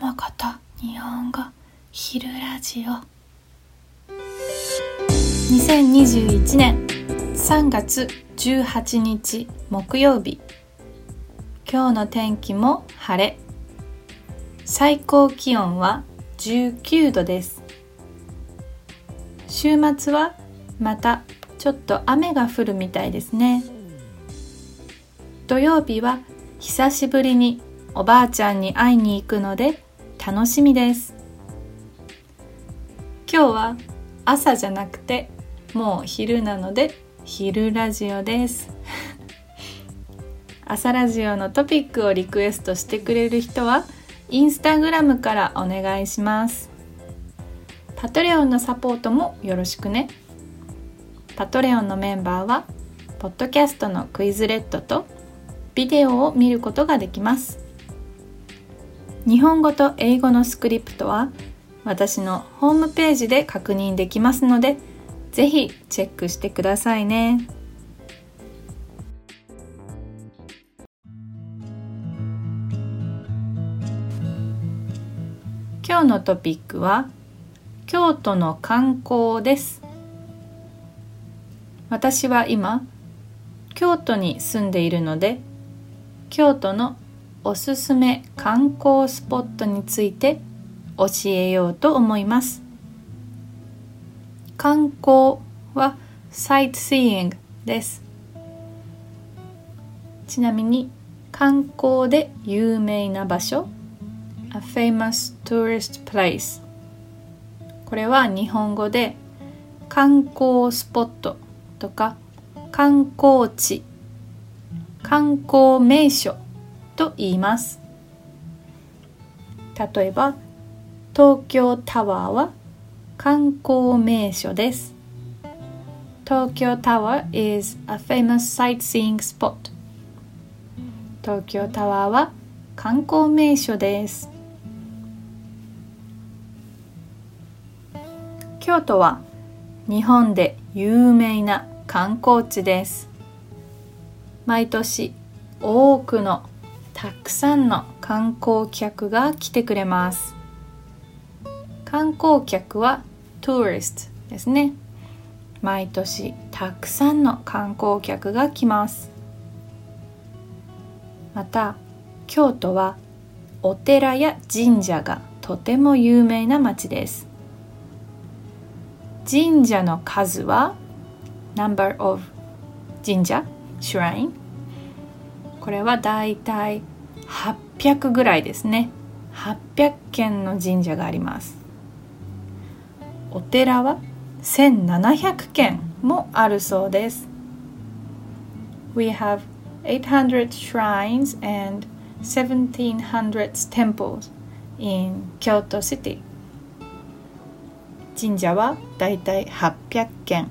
浜方日本語昼ラジオ。2021年3月18日木曜日。今日の天気も晴れ。最高気温は19度です。週末はまたちょっと雨が降るみたいですね。土曜日は久しぶりにおばあちゃんに会いに行くので楽しみです。今日は朝じゃなくてもう昼なので昼ラジオです。朝ラジオのトピックをリクエストしてくれる人はインスタグラムからお願いします。パトレオンのサポートもよろしくね。パトレオンのメンバーはポッドキャストのクイズレッドとビデオを見ることができます。日本語と英語のスクリプトは私のホームページで確認できますのでぜひチェックしてくださいね。今日のトピックは京都の観光です私は今京都に住んでいるので京都のおすすめ観光スポットについて教えようと思います。観光はサイトシーイングです。ちなみに観光で有名な場所 A famous tourist place これは日本語で観光スポットとか観光地観光名所と言います。例えば東京タワーは観光名所です。東京タワー is a famous sightseeing spot 東京タワーは観光名所です。京都は日本で有名な観光地です。毎年多くのたくさんの観光客が来てくれます。観光客は tourist ですね。毎年たくさんの観光客が来ます。また京都はお寺や神社がとても有名な町です。神社の数は number of 神社？shrine これはだいたい800ぐらいですね。800件の神社があります。お寺は1700件もあるそうです。We have 800 shrines and 1700 temples in Kyoto City. 神社はだいたい800件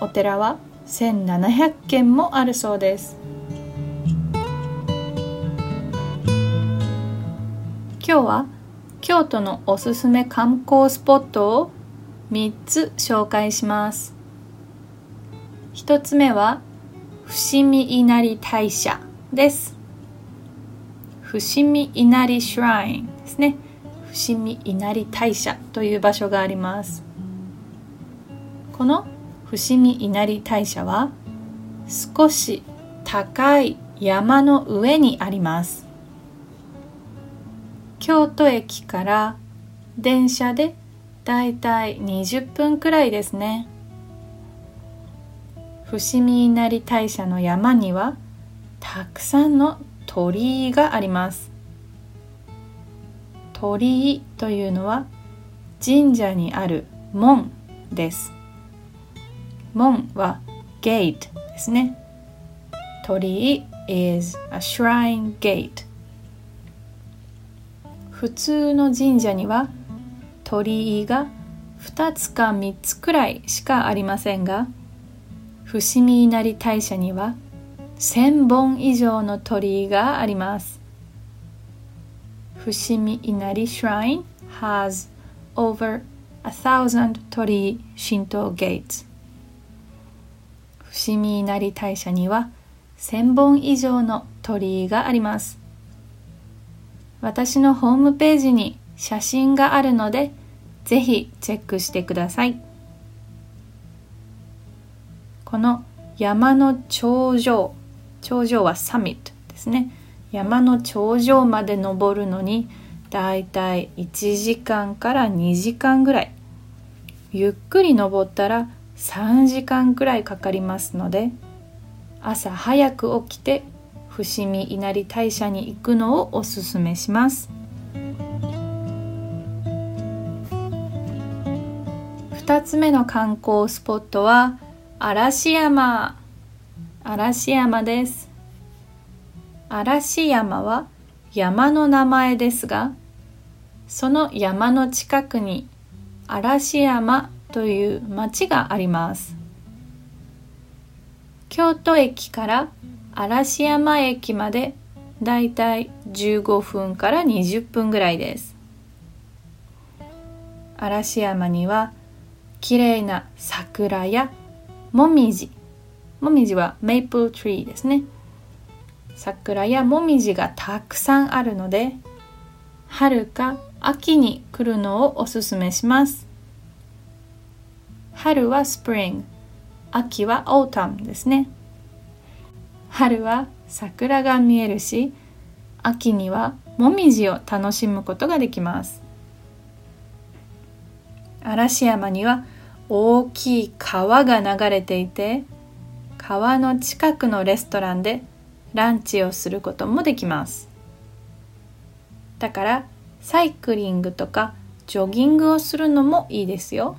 お寺は1700件もあるそうです。今日は京都のおすすめ観光スポットを3つ紹介します。1つ目は伏見稲荷大社です。伏見稲荷シュラインですね。伏見稲荷大社という場所があります。この伏見稲荷大社は少し高い山の上にあります。京都駅から電車でだいたい20分くらいですね。伏見稲荷大社の山にはたくさんの鳥居があります。鳥居というのは神社にある門です。門は gate ですね。鳥居 is a shrine gate 普通の神社には鳥居が2つか3つくらいしかありませんが伏見稲荷大社には1000本以上の鳥居があります。伏見稲荷 Shrine has over a thousand 鳥居神道 gates 伏見稲荷大社には1000本以上の鳥居があります。私のホームページに写真があるのでぜひチェックしてください。この山の頂上頂上はサミットですね。山の頂上まで登るのにだいたい1時間から2時間ぐらい。ゆっくり登ったら3時間くらいかかりますので朝早く起きて伏見稲荷大社に行くのをおすすめします。2つ目の観光スポットは嵐山。嵐山です。嵐山は山の名前ですがその山の近くに嵐山という町があります。京都駅から嵐山駅までだいたい15分から20分ぐらいです。嵐山には綺麗な桜やもみじ。もみじはメイプルツリーですね。桜やもみじがたくさんあるので春か秋に来るのをおすすめします。春はスプリング秋は autumn ですね。春は桜が見えるし秋にはもみじを楽しむことができます。嵐山には大きい川が流れていて川の近くのレストランでランチをすることもできます。だからサイクリングとかジョギングをするのもいいですよ。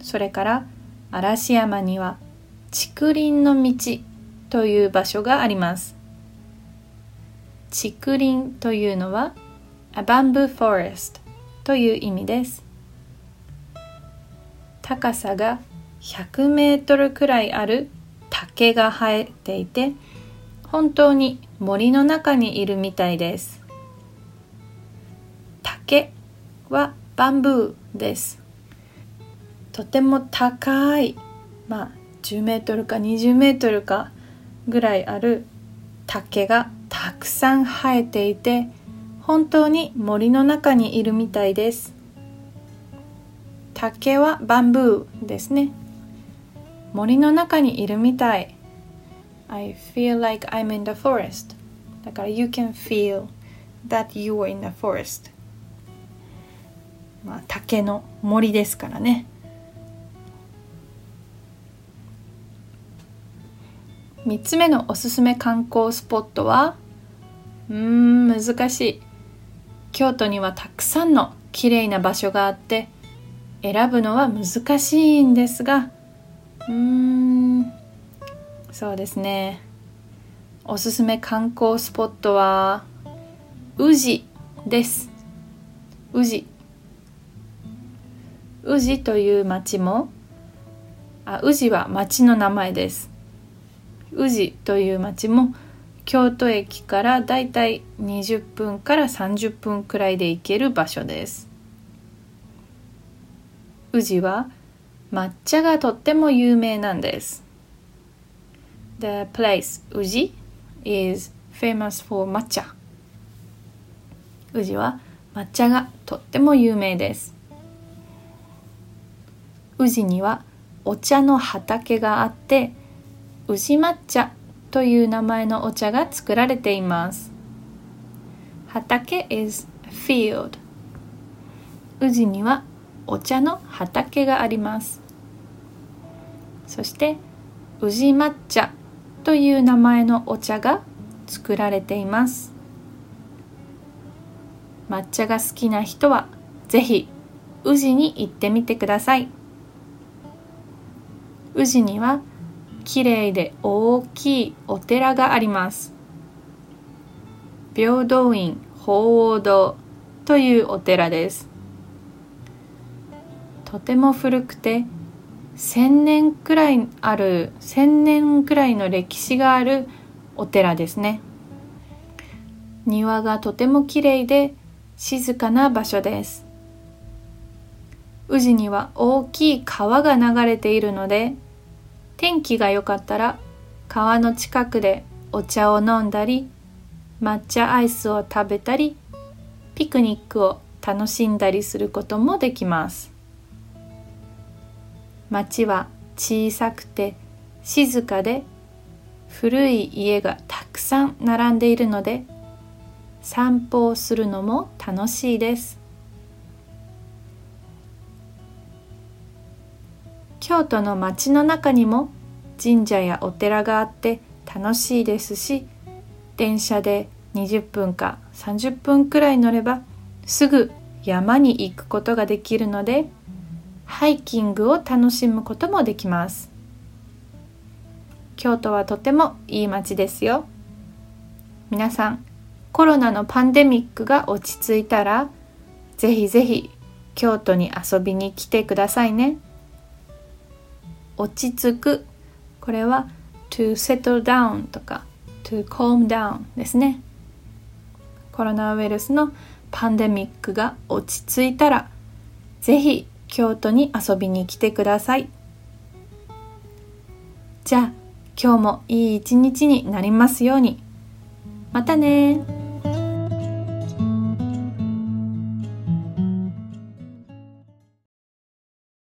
それから嵐山には竹林の道という場所があります。竹林というのは a bamboo forest という意味です。高さが100メートルくらいある竹が生えていて本当に森の中にいるみたいです。竹はバンブーです。とても高いまあ10メートルか20メートルかぐらいある竹がたくさん生えていて本当に森の中にいるみたいです。竹はバンブーですね。森の中にいるみたい。I feel like I'm in the forest. だから you can feel that you are in the forest まあ竹の森ですからね。3つ目のおすすめ観光スポットは？うーん難しい。京都にはたくさんの綺麗な場所があって選ぶのは難しいんですがうーんそうですね。おすすめ観光スポットは宇治です。宇治。宇治という町もあ宇治は町の名前です。宇治という町も京都駅からだいたい20分から30分くらいで行ける場所です。宇治は抹茶がとっても有名なんです。The place 宇治 is famous for 抹茶宇治は抹茶がとっても有名です。宇治にはお茶の畑があって宇治抹茶という名前のお茶が作られています。畑 is field。宇治にはお茶の畑があります。そして宇治抹茶という名前のお茶が作られています。抹茶が好きな人はぜひ宇治に行ってみてください。宇治にはきれいで大きいお寺があります。平等院鳳凰堂というお寺です。とても古くて千年くらいある千年くらいの歴史があるお寺ですね。庭がとてもきれいで静かな場所です。宇治には大きい川が流れているので天気が良かったら川の近くでお茶を飲んだり抹茶アイスを食べたりピクニックを楽しんだりすることもできます。街は小さくて静かで古い家がたくさん並んでいるので散歩をするのも楽しいです。京都の街の中にも神社やお寺があって楽しいですし電車で20分か30分くらい乗ればすぐ山に行くことができるのでハイキングを楽しむこともできます。京都はとてもいい街ですよ。皆さんコロナのパンデミックが落ち着いたらぜひぜひ京都に遊びに来てくださいね。落ち着く。これは to settle down とか to calm down ですね。コロナウイルスのパンデミックが落ち着いたらぜひ京都に遊びに来てください。じゃあ今日もいい一日になりますように。またね